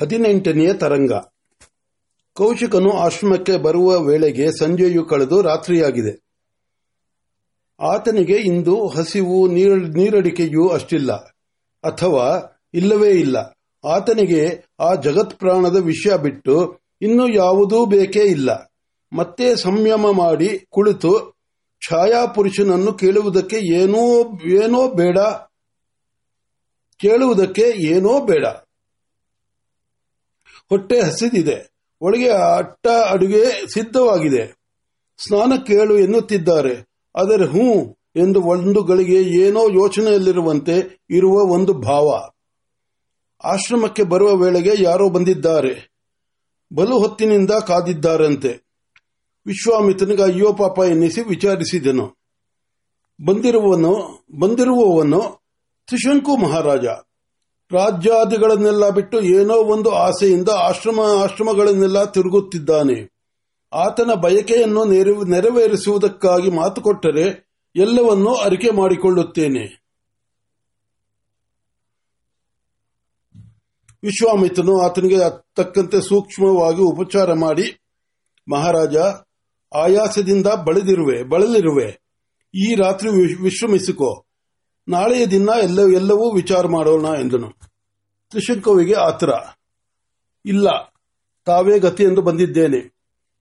ಹದಿನೆಂಟನೆಯ ತರಂಗ. ಕೌಶಿಕನು ಆಶ್ರಮಕ್ಕೆ ಬರುವ ವೇಳೆಗೆ ಸಂಜೆಯು ಕಳೆದು ರಾತ್ರಿಯಾಗಿದೆ. ಆತನಿಗೆ ಇಂದು ಹಸಿವು ನೀರಡಿಕೆಯೂ ಅಷ್ಟಿಲ್ಲ, ಅಥವಾ ಇಲ್ಲವೇ ಇಲ್ಲ. ಆತನಿಗೆ ಆ ಜಗತ್ಪ್ರಾಣದ ವಿಷಯ ಬಿಟ್ಟು ಇನ್ನು ಯಾವುದೂ ಬೇಕೇ ಇಲ್ಲ. ಮತ್ತೆ ಸಂಯಮ ಮಾಡಿ ಕುಳಿತು ಛಾಯಾಪುರುಷನನ್ನು ಕೇಳುವುದಕ್ಕೆ ಏನೋ ಏನೋ ಬೇಡ, ಕೇಳುವುದಕ್ಕೆ ಏನೋ ಬೇಡ. ಹೊಟ್ಟೆ ಹಸಿದಿದೆ. ಒಳಗೆ ಅಟ್ಟ ಅಡುಗೆ ಸಿದ್ಧವಾಗಿದೆ. ಸ್ನಾನ ಕೇಳು ಎನ್ನುತ್ತಿದ್ದಾರೆ. ಆದರೆ ಹೂ ಎಂದು ಒಂದು ಗಳಿಗೆ ಏನೋ ಯೋಚನೆಯಲ್ಲಿರುವಂತೆ ಇರುವ ಒಂದು ಭಾವ. ಆಶ್ರಮಕ್ಕೆ ಬರುವ ವೇಳೆಗೆ ಯಾರೋ ಬಂದಿದ್ದಾರೆ. ಬಲು ಹೊತ್ತಿನಿಂದ ಕಾದಿದ್ದಾರಂತೆ. ವಿಶ್ವಾಮಿತ್ರನಿಗೆ ಅಯ್ಯೋ ಪಾಪ ಎನ್ನಿಸಿ ವಿಚಾರಿಸಿದನು. ಬಂದಿರುವವನು ಬಂದಿರುವವನು ತ್ರಿಶಂಕು ಮಹಾರಾಜ. ರಾಜ್ಯಾದಿಗಳನ್ನೆಲ್ಲ ಬಿಟ್ಟು ಏನೋ ಒಂದು ಆಸೆಯಿಂದ ಆಶ್ರಮ, ಆಶ್ರಮಗಳನ್ನೆಲ್ಲ ತಿರುಗುತ್ತಿದ್ದಾನೆ. ಆತನ ಬಯಕೆಯನ್ನು ನೆರವೇರಿಸುವುದಕ್ಕಾಗಿ ಮಾತು ಕೊಟ್ಟರೆ ಎಲ್ಲವನ್ನೂ ಅರಿಕೆ ಮಾಡಿಕೊಳ್ಳುತ್ತೇನೆ. ವಿಶ್ವಾಮಿತ್ರನು ಆತನಿಗೆ ತಕ್ಕಂತೆ ಸೂಕ್ಷ್ಮವಾಗಿ ಉಪಚಾರ ಮಾಡಿ, ಮಹಾರಾಜ, ಆಯಾಸದಿಂದ ಬಳಿದಿರುವೆ ಬಳಲಿರುವೆ. ಈ ರಾತ್ರಿ ವಿಶ್ರಮಿಸಿಕೋ. ನಾಳೆಯ ದಿನ ಎಲ್ಲ ಎಲ್ಲವೂ ವಿಚಾರ ಮಾಡೋಣ ಎಂದನು. ತ್ರಿಶಂಕುವಿಗೆ ಆತರ. ಇಲ್ಲ, ತಾವೇ ಗತಿ ಎಂದು ಬಂದಿದ್ದೇನೆ.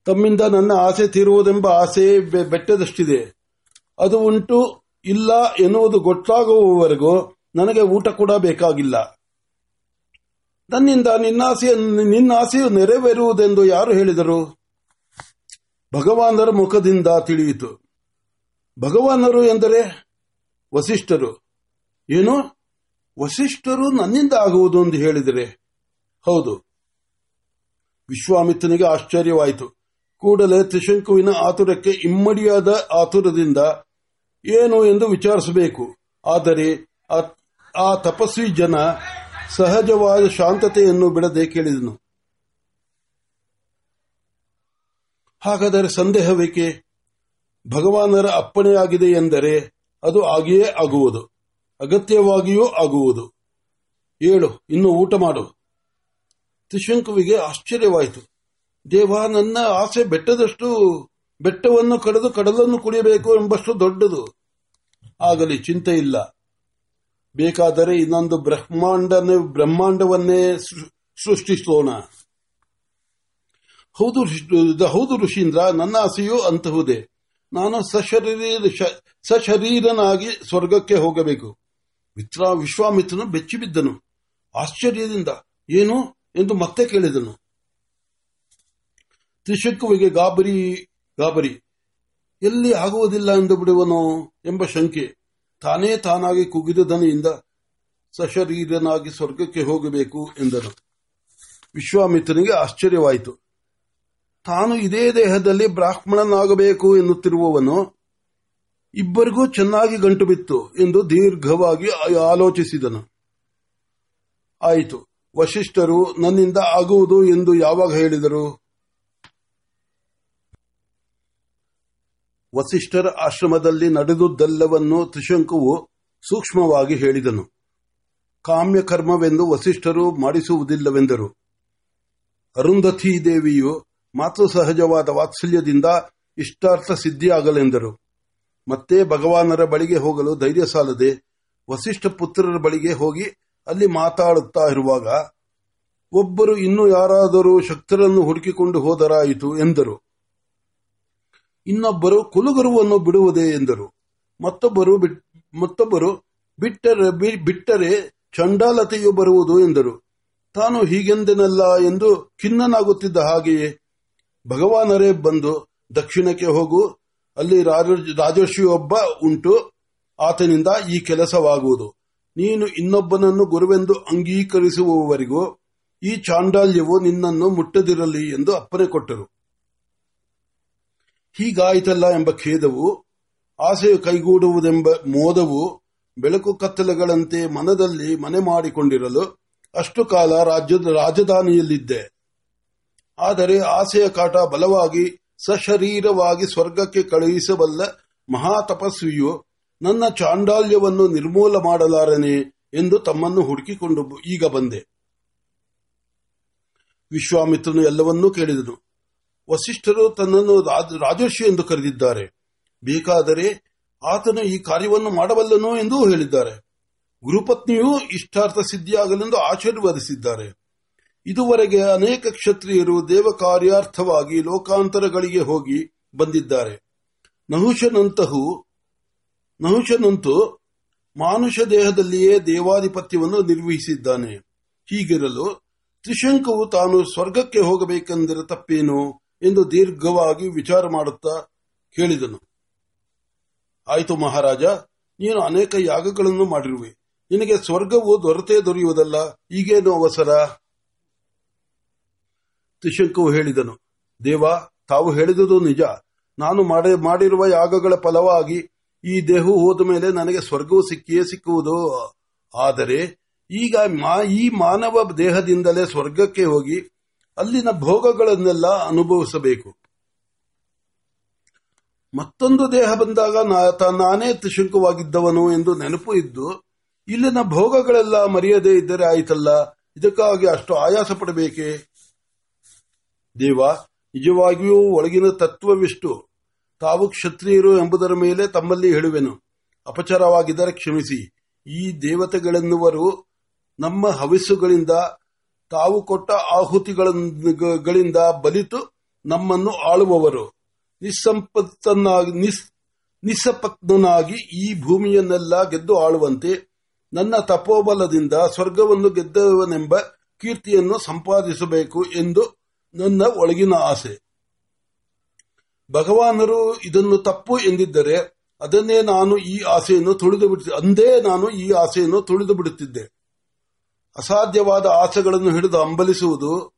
ತಮ್ಮಿಂದ ನನ್ನ ಆಸೆ ತೀರುವುದೆಂಬ ಆಸೆ ಬೆಟ್ಟದಷ್ಟಿದೆ. ಅದು ಉಂಟು, ಇಲ್ಲ ಎನ್ನುವುದು ಗೊತ್ತಾಗುವವರೆಗೂ ನನಗೆ ಊಟ ಕೂಡ ಬೇಕಾಗಿಲ್ಲ. ನನ್ನಿಂದ ನಿನ್ನ ನಿನ್ನ ಆಸೆಯು ನೆರವೇರುವುದೆಂದು ಯಾರು ಹೇಳಿದರು? ಭಗವಾನರ ಮುಖದಿಂದ ತಿಳಿಯಿತು. ಭಗವಾನರು ಎಂದರೆ? ವಸಿಷ್ಠರು. ಏನು? ವಸಿಷ್ಠರು ನನ್ನಿಂದ ಆಗುವುದು ಎಂದು ಹೇಳಿದರೆ? ಹೌದು. ವಿಶ್ವಾಮಿತ್ರನಿಗೆ ಆಶ್ಚರ್ಯವಾಯಿತು. ಕೂಡಲೇ ತ್ರಿಶಂಕುವಿನ ಆತುರಕ್ಕೆ ಇಮ್ಮಡಿಯಾದ ಆತುರದಿಂದ ಏನು ಎಂದು ವಿಚಾರಿಸಬೇಕು? ಆದರೆ ಆ ತಪಸ್ವಿ ಜನ ಸಹಜವಾದ ಶಾಂತತೆಯನ್ನು ಬಿಡದೆ ಕೇಳಿದನು. ಹಾಗಾದರೆ ಸಂದೇಹವೇಕೆ? ಭಗವಾನರ ಅಪ್ಪಣೆಯಾಗಿದೆ ಎಂದರೆ ಅದು ಹಾಗೆಯೇ ಆಗುವುದು. ಅಗತ್ಯವಾಗಿಯೂ ಆಗುವುದು. ಏಳು, ಇನ್ನು ಊಟ ಮಾಡು. ತ್ರಿಶಂಕುವಿಗೆ ಆಶ್ಚರ್ಯವಾಯಿತು. ದೇವ, ನನ್ನ ಆಸೆ ಬೆಟ್ಟದಷ್ಟು ಬೆಟ್ಟವನ್ನು ಕಡಿದು ಕಡಲನ್ನು ಕುಡಿಯಬೇಕು ಎಂಬಷ್ಟು ದೊಡ್ಡದು. ಆಗಲಿ, ಚಿಂತೆ ಇಲ್ಲ. ಬೇಕಾದರೆ ಇನ್ನೊಂದು ಬ್ರಹ್ಮಾಂಡ ಬ್ರಹ್ಮಾಂಡವನ್ನೇ ಸೃಷ್ಟಿಸೋಣ. ಹೌದು ಹೌದು ಋಷೀಂದ್ರ, ನನ್ನ ಆಸೆಯೂ ಅಂತಹುದೇ. ನಾನು ಸಶರೀರನಾಗಿ ಸ್ವರ್ಗಕ್ಕೆ ಹೋಗಬೇಕು. ಮಿತ್ರ, ವಿಶ್ವಾಮಿತ್ರನು ಬೆಚ್ಚಿಬಿದ್ದನು. ಆಶ್ಚರ್ಯದಿಂದ, ಏನು ಎಂದು ಮತ್ತೆ ಕೇಳಿದನು. ತ್ರಿಶಕ್ಕುವಿಗೆ ಗಾಬರಿ ಗಾಬರಿ. ಎಲ್ಲಿ ಆಗುವುದಿಲ್ಲ ಎಂದು ಬಿಡುವನು ಎಂಬ ಶಂಕೆ. ತಾನೇ ತಾನಾಗಿ ಕುಗಿದ ದನಿಯಿಂದ ಸಶರೀರನಾಗಿ ಸ್ವರ್ಗಕ್ಕೆ ಹೋಗಬೇಕು ಎಂದನು. ವಿಶ್ವಾಮಿತ್ರನಿಗೆ ಆಶ್ಚರ್ಯವಾಯಿತು. ತಾನು ಇದೇ ದೇಹದಲ್ಲಿ ಬ್ರಾಹ್ಮಣನಾಗಬೇಕು ಎನ್ನುತ್ತಿರುವವನು ಇಬ್ಬರಿಗೂ ಚೆನ್ನಾಗಿ ಗಂಟು ಬಿತ್ತು ಎಂದು ದೀರ್ಘವಾಗಿ ಆಲೋಚಿಸಿದನು. ಆಯಿತು. ವಶಿಷ್ಠರು ನನ್ನಿಂದ ಆಗುವುದು ಎಂದು ಯಾವಾಗ ಹೇಳಿದರು? ವಸಿಷ್ಠರ ಆಶ್ರಮದಲ್ಲಿ ನಡೆದುದೆಲ್ಲವನ್ನು ತ್ರಿಶಂಕುವು ಸೂಕ್ಷ್ಮವಾಗಿ ಹೇಳಿದನು. ಕಾಮ್ಯಕರ್ಮವೆಂದು ವಸಿಷ್ಠರು ಮಾಡಿಸುವುದಿಲ್ಲವೆಂದರು. ಅರುಂಧತಿ ದೇವಿಯು ಮಾತೃ ಸಹಜವಾದ ವಾತ್ಸಲ್ಯದಿಂದ ಇಷ್ಟಾರ್ಥ ಸಿದ್ಧಿಯಾಗಲೆಂದರು. ಮತ್ತೆ ಭಗವಾನರ ಬಳಿಗೆ ಹೋಗಲು ಧೈರ್ಯ ಸಾಲದೆ ವಸಿಷ್ಠ ಪುತ್ರರ ಬಳಿಗೆ ಹೋಗಿ ಅಲ್ಲಿ ಮಾತಾಡುತ್ತಾ ಇರುವಾಗ, ಒಬ್ಬರು ಇನ್ನು ಯಾರಾದರೂ ಶಕ್ತರನ್ನು ಹುಡುಕಿಕೊಂಡು ಹೋದರಾಯಿತು ಎಂದರು. ಇನ್ನೊಬ್ಬರು ಕುಲಗುರುವನ್ನು ಬಿಡುವುದೇ ಎಂದರು. ಮತ್ತೊಬ್ಬರು ಮತ್ತೊಬ್ಬರು ಬಿಟ್ಟರೆ ಬಿಟ್ಟರೆ ಚಂಡಾಲತೆಯು ಬರುವುದು ಎಂದರು. ತಾನು ಹೀಗೆಂದೆನಲ್ಲ ಎಂದು ಖಿನ್ನನಾಗುತ್ತಿದ್ದ ಹಾಗೆಯೇ ಭಗವಾನರೇ ಬಂದು ದಕ್ಷಿಣಕ್ಕೆ ಹೋಗು, ಅಲ್ಲಿ ರಾಜರ್ಷಿಯೊಬ್ಬ ಉಂಟು, ಆತನಿಂದ ಈ ಕೆಲಸವಾಗುವುದು. ನೀನು ಇನ್ನೊಬ್ಬನನ್ನು ಗುರುವೆಂದು ಅಂಗೀಕರಿಸುವವರೆಗೂ ಈ ಚಾಂಡಾಲ್ಯವು ನಿನ್ನನ್ನು ಮುಟ್ಟದಿರಲಿ ಎಂದು ಅಪ್ಪನೆ ಕೊಟ್ಟರು. ಹೀಗಾಯಿತಲ್ಲ ಎಂಬ ಖೇದವು, ಆಸೆಯು ಕೈಗೂಡುವುದೆಂಬ ಮೋದವು ಬೆಳಕು ಕತ್ತಲೆಗಳಂತೆ ಮನದಲ್ಲಿ ಮನೆ ಮಾಡಿಕೊಂಡಿರಲು ಅಷ್ಟು ಕಾಲ ರಾಜ್ಯದ, ರಾಜಧಾನಿಯಲ್ಲಿದ್ದೆ. ಆದರೆ ಆಸೆಯ ಕಾಟ ಬಲವಾಗಿ ಸಶರೀರವಾಗಿ ಸ್ವರ್ಗಕ್ಕೆ ಕಳುಹಿಸಬಲ್ಲ ಮಹಾತಪಸ್ವಿಯು ನನ್ನ ಚಾಂಡಾಲ್ಯವನ್ನು ನಿರ್ಮೂಲ ಮಾಡಲಾರನೆ ಎಂದು ತಮ್ಮನ್ನು ಹುಡುಕಿಕೊಂಡು ಈಗ ಬಂದೆ. ವಿಶ್ವಾಮಿತ್ರನು ಎಲ್ಲವನ್ನೂ ಕೇಳಿದನು. ವಸಿಷ್ಠರು ತನ್ನನ್ನು ರಾಜ- ರಾಜರ್ಷಿ ಎಂದು ಕರೆದಿದ್ದಾರೆ. ಬೇಕಾದರೆ ಆತನು ಈ ಕಾರ್ಯವನ್ನು ಮಾಡಬಲ್ಲನು ಎಂದೂ ಹೇಳಿದ್ದಾರೆ. ಗುರುಪತ್ನಿಯೂ ಇಷ್ಟಾರ್ಥ ಸಿದ್ಧಿಯಾಗಲೆಂದು ಆಶೀರ್ವದಿಸಿದ್ದಾರೆ. ಇದುವರೆಗೆ ಅನೇಕ ಕ್ಷತ್ರಿಯರು ದೇವ ಕಾರ್ಯಾರ್ಥವಾಗಿ ಲೋಕಾಂತರಗಳಿಗೆ ಹೋಗಿ ಬಂದಿದ್ದಾರೆ. ನಹುಶನಂತಹು ನಹುಷನಂತೂ ಮಾನುಷ ದೇಹದಲ್ಲಿಯೇ ದೇವಾಧಿಪತ್ಯವನ್ನು ನಿರ್ವಹಿಸಿದ್ದಾನೆ. ಹೀಗಿರಲು ತ್ರಿಶಂಕವು ತಾನು ಸ್ವರ್ಗಕ್ಕೆ ಹೋಗಬೇಕೆಂದರೆ ತಪ್ಪೇನು ಎಂದು ದೀರ್ಘವಾಗಿ ವಿಚಾರ ಮಾಡುತ್ತಾ ಕೇಳಿದನು. ಆಯಿತು ಮಹಾರಾಜ, ನೀನು ಅನೇಕ ಯಾಗಗಳನ್ನು ಮಾಡಿರುವೆ. ನಿನಗೆ ಸ್ವರ್ಗವು ದೊರೆತೇ ದೊರೆಯುವುದಲ್ಲ, ಈಗೇನು ಅವಸರ? ತ್ರಿಶಂಕವು ಹೇಳಿದನು, ದೇವ, ತಾವು ಹೇಳಿದುದು ನಿಜ. ನಾನು ಮಾಡಿ- ಮಾಡಿರುವ ಯಾಗಗಳ ಫಲವಾಗಿ ಈ ದೇಹವು ಹೋದ ಮೇಲೆ ನನಗೆ ಸ್ವರ್ಗವು ಸಿಕ್ಕಿಯೇ ಸಿಕ್ಕುವುದು. ಆದರೆ ಈಗ ಈ ಮಾನವ ದೇಹದಿಂದಲೇ ಸ್ವರ್ಗಕ್ಕೆ ಹೋಗಿ ಅಲ್ಲಿನ ಭೋಗಗಳನ್ನೆಲ್ಲ ಅನುಭವಿಸಬೇಕು. ಮತ್ತೊಂದು ದೇಹ ಬಂದಾಗ ನಾನೇ ತ್ರಿಶುಂಕವಾಗಿದ್ದವನು ಎಂದು ನೆನಪು ಇದ್ದು, ಇಲ್ಲಿನ ಭೋಗಗಳೆಲ್ಲ ಮರೆಯದೇ ಇದ್ದರೆ ಆಯಿತಲ್ಲ, ಇದಕ್ಕಾಗಿ ಅಷ್ಟು ಆಯಾಸ ಪಡಬೇಕೆ ದೇವ, ನಿಜವಾಗಿಯೂ ಒಳಗಿನ ತತ್ವವಿಷ್ಟು? ತಾವು ಕ್ಷತ್ರಿಯರು ಎಂಬುದರ ಮೇಲೆ ತಮ್ಮಲ್ಲಿ ಹೇಳುವೆನು. ಅಪಚಾರವಾಗಿದ್ದರೆ ಕ್ಷಮಿಸಿ. ಈ ದೇವತೆಗಳೆನ್ನುವರು ನಮ್ಮ ಹವಿಸ್ಸುಗಳಿಂದ, ತಾವು ಕೊಟ್ಟ ಆಹುತಿಗಳಿಂದ ಬಲಿತು ನಮ್ಮನ್ನು ಆಳುವವರು. ನಿಸ್ ನಿಸ್ಸಪತ್ನಾಗಿ ಈ ಭೂಮಿಯನ್ನೆಲ್ಲ ಗೆದ್ದು ಆಳುವಂತೆ ನನ್ನ ತಪೋಬಲದಿಂದ ಸ್ವರ್ಗವನ್ನು ಗೆದ್ದವನೆಂಬ ಕೀರ್ತಿಯನ್ನು ಸಂಪಾದಿಸಬೇಕು ಎಂದು ನನ್ನ ಒಳಗಿನ ಆಸೆ. ಭಗವಾನರು ಇದನ್ನು ತಪ್ಪು ಎಂದಿದ್ದರೆ ಅದನ್ನೇ ನಾನು ಈ ಆಸೆಯನ್ನು ತುಳಿದು ಬಿಡ ಅಂದೇ ನಾನು ಈ ಆಸೆಯನ್ನು ತುಳಿದು ಬಿಡುತ್ತಿದ್ದೆ. ಅಸಾಧ್ಯವಾದ ಆಸೆಗಳನ್ನು ಹಿಡಿದು ಅಂಬಲಿಸುವುದು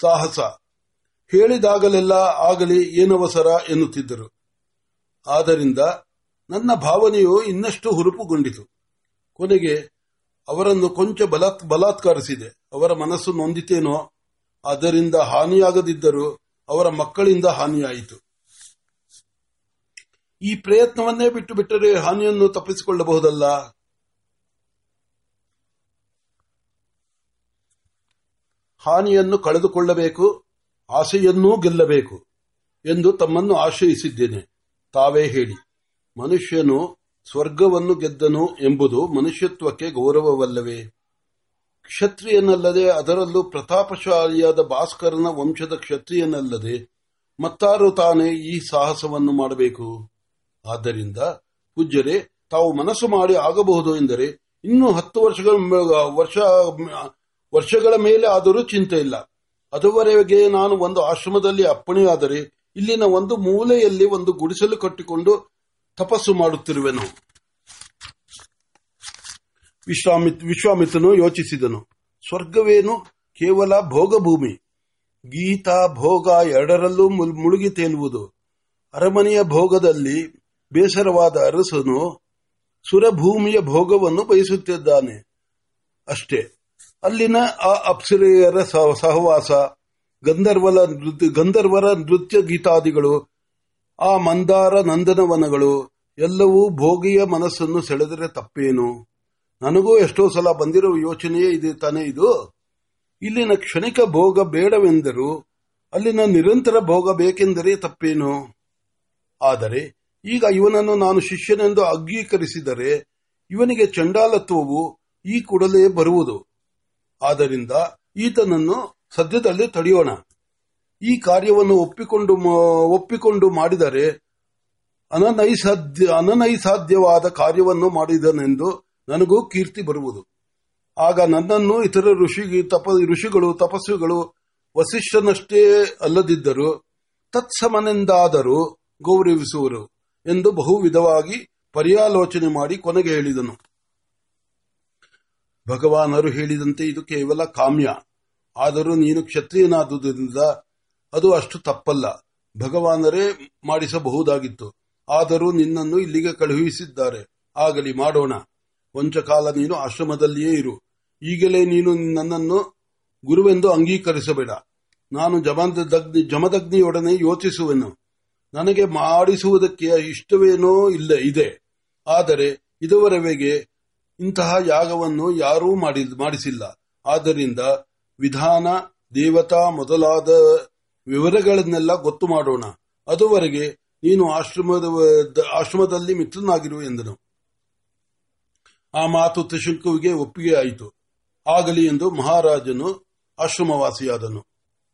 ಸಾಹಸ. ಹೇಳಿದಾಗಲೆಲ್ಲ ಆಗಲಿ ಏನವಸರ ಎನ್ನುತ್ತಿದ್ದರು. ಆದ್ದರಿಂದ ನನ್ನ ಭಾವನೆಯು ಇನ್ನಷ್ಟು ಹುರುಪುಗೊಂಡಿತು. ಕೊನೆಗೆ ಅವರನ್ನು ಕೊಂಚ ಬಲಾತ್, ಬಲಾತ್ಕರಿಸಿದೆ. ಅವರ ಮನಸ್ಸು ನೊಂದಿತೇನೋ ಅದರಿಂದ ಹಾನಿಯಾಗದಿದ್ದರೂ ಅವರ ಮಕ್ಕಳಿಂದ ಹಾನಿಯಾಯಿತು. ಈ ಪ್ರಯತ್ನವನ್ನೇ ಬಿಟ್ಟು ಬಿಟ್ಟರೆ ಹಾನಿಯನ್ನು ತಪ್ಪಿಸಿಕೊಳ್ಳಬಹುದಲ್ಲ? ಹಾನಿಯನ್ನು ಕಳೆದುಕೊಳ್ಳಬೇಕು, ಆಸೆಯನ್ನೂ ಗೆಲ್ಲಬೇಕು ಎಂದು ತಮ್ಮನ್ನು ಆಶ್ರಯಿಸಿದ್ದೇನೆ. ತಾವೇ ಹೇಳಿ. ಮನುಷ್ಯನು ಸ್ವರ್ಗವನ್ನು ಗೆದ್ದನು ಎಂಬುದು ಮನುಷ್ಯತ್ವಕ್ಕೆ ಗೌರವವಲ್ಲವೇ? ಕ್ಷತ್ರಿಯನಲ್ಲದೆ ಅದರಲ್ಲೂ ಪ್ರತಾಪಶಾಲಿಯಾದ ಭಾಸ್ಕರನ ವಂಶದ ಕ್ಷತ್ರಿಯನಲ್ಲದೆ ಮತ್ತಾರು ತಾನೇ ಈ ಸಾಹಸವನ್ನು ಮಾಡಬೇಕು. ಆದ್ದರಿಂದ ಪೂಜ್ಯರೇ, ತಾವು ಮನಸ್ಸು ಮಾಡಿ ಆಗಬಹುದು ಎಂದರೆ ಇನ್ನೂ ಹತ್ತು ವರ್ಷಗಳ ವರ್ಷ, ವರ್ಷಗಳ ಮೇಲೆ ಆದರೂ ಚಿಂತೆ ಇಲ್ಲ. ಅದುವರೆಗೆ ನಾನು ಒಂದು ಆಶ್ರಮದಲ್ಲಿ ಅಪ್ಪಣೆಯಾದರೆ ಇಲ್ಲಿನ ಒಂದು ಮೂಲೆಯಲ್ಲಿ ಒಂದು ಗುಡಿಸಲು ಕಟ್ಟಿಕೊಂಡು ತಪಸ್ಸು ಮಾಡುತ್ತಿರುವೆನು. ವಿಶ್ವಾಮಿತ್ ವಿಶ್ವಾಮಿತ್ರನು ಯೋಚಿಸಿದನು. ಸ್ವರ್ಗವೇನು? ಕೇವಲ ಭೋಗಭೂಮಿ. ಗೀತಾ ಭೋಗ ಎರಡರಲ್ಲೂ ಮುಳುಗಿ ತೇಲುವುದು ಅರಮನೆಯ ಭೋಗದಲ್ಲಿ ಬೇಸರವಾದ ಅರಸನು ಸುರಭೂಮಿಯ ಭೋಗವನ್ನು ಬಯಸುತ್ತಿದ್ದಾನೆ. ಅಷ್ಟೇ. ಅಲ್ಲಿನ ಆ ಅಪ್ಸರೆಯರ ಸಹ- ಸಹವಾಸ, ಗಂಧರ್ವಲ ನೃತ್ಯ, ಗಂಧರ್ವರ ನೃತ್ಯ ಗೀತಾದಿಗಳು, ಆ ಮಂದಾರ ನಂದನವನಗಳು, ಎಲ್ಲವೂ ಭೋಗಿಯ ಮನಸ್ಸನ್ನು ಸೆಳೆದರೆ ತಪ್ಪೇನು? ನನಗೂ ಎಷ್ಟೋ ಸಲ ಬಂದಿರುವ ಯೋಚನೆಯೇ ಇದೆ ತಾನೇ ಇದು. ಇಲ್ಲಿನ ಕ್ಷಣಿಕ ಭೋಗ ಬೇಡವೆಂದರೂ ಅಲ್ಲಿನ ನಿರಂತರ ಭೋಗ ಬೇಕೆಂದರೆ ತಪ್ಪೇನು? ಆದರೆ ಈಗ ಇವನನ್ನು ನಾನು ಶಿಷ್ಯನೆಂದು ಅಂಗೀಕರಿಸಿದರೆ ಇವನಿಗೆ ಚಂಡಾಲತ್ವವು ಈ ಕೂಡಲೇ ಬರುವುದು. ಆದ್ದರಿಂದ ಈತನನ್ನು ಸದ್ಯದಲ್ಲಿ ತಡೆಯೋಣ. ಈ ಕಾರ್ಯವನ್ನು ಒಪ್ಪಿಕೊಂಡು ಒಪ್ಪಿಕೊಂಡು ಮಾಡಿದರೆ ಅನನೈಸಾಧ್ಯ, ಅನನೈಸಾಧ್ಯವಾದ ಕಾರ್ಯವನ್ನು ಮಾಡಿದನೆಂದು ನನಗೂ ಕೀರ್ತಿ ಬರುವುದು. ಆಗ ನನ್ನನ್ನು ಇತರ ಋಷಿ, ತಪ, ಋಷಿಗಳು, ತಪಸ್ವಿಗಳು ವಸಿಷ್ಠನಷ್ಟೇ ಅಲ್ಲದಿದ್ದರು. ತತ್ಸಮನೆಂದಾದರೂ ಗೌರವಿಸುವರು ಎಂದು ಬಹು ವಿಧವಾಗಿ ಪರ್ಯಾಲೋಚನೆ ಮಾಡಿ ಕೊನೆಗೆ ಹೇಳಿದನು. ಭಗವಾನರು ಹೇಳಿದಂತೆ ಇದು ಕೇವಲ ಕಾಮ್ಯ. ಆದರೂ ನೀನು ಕ್ಷತ್ರಿಯನಾದುದರಿಂದ ಅದು ಅಷ್ಟು ತಪ್ಪಲ್ಲ. ಭಗವಾನರೇ ಮಾಡಿಸಬಹುದಾಗಿತ್ತು. ಆದರೂ ನಿನ್ನನ್ನು ಇಲ್ಲಿಗೆ ಕಳುಹಿಸಿದ್ದಾರೆ. ಆಗಲಿ ಮಾಡೋಣ. ಕೊಂಚಕಾಲ ನೀನು ಆಶ್ರಮದಲ್ಲಿಯೇ ಇರು. ಈಗಲೇ ನೀನು ನನ್ನನ್ನು ಗುರುವೆಂದು ಅಂಗೀಕರಿಸಬೇಡ. ನಾನು ಜಮದಗ್ನಿ ಜಮದಗ್ನಿಯೊಡನೆ ಯೋಚಿಸುವೆನು. ನನಗೆ ಮಾಡಿಸುವುದಕ್ಕೆ ಇಷ್ಟವೇನೋ ಇಲ್ಲ ಇದೆ. ಆದರೆ ಇದುವರೆಗೆ ಇಂತಹ ಯಾಗವನ್ನು ಯಾರೂ ಮಾಡಿ ಮಾಡಿಸಿಲ್ಲ. ಆದ್ದರಿಂದ ವಿಧಾನ, ದೇವತಾ ಮೊದಲಾದ ವಿವರಗಳನ್ನೆಲ್ಲ ಗೊತ್ತು ಮಾಡೋಣ. ಅದುವರೆಗೆ ನೀನು ಆಶ್ರಮದ ಆಶ್ರಮದಲ್ಲಿ ಮಿತ್ರನಾಗಿರು ಎಂದನು. ಆ ಮಾತು ತ್ರಿಶಂಕುವಿಗೆ ಒಪ್ಪಿಗೆ ಆಯಿತು ಆಗಲಿ ಎಂದು ಮಹಾರಾಜನು ಆಶ್ರಮವಾಸಿಯಾದನು.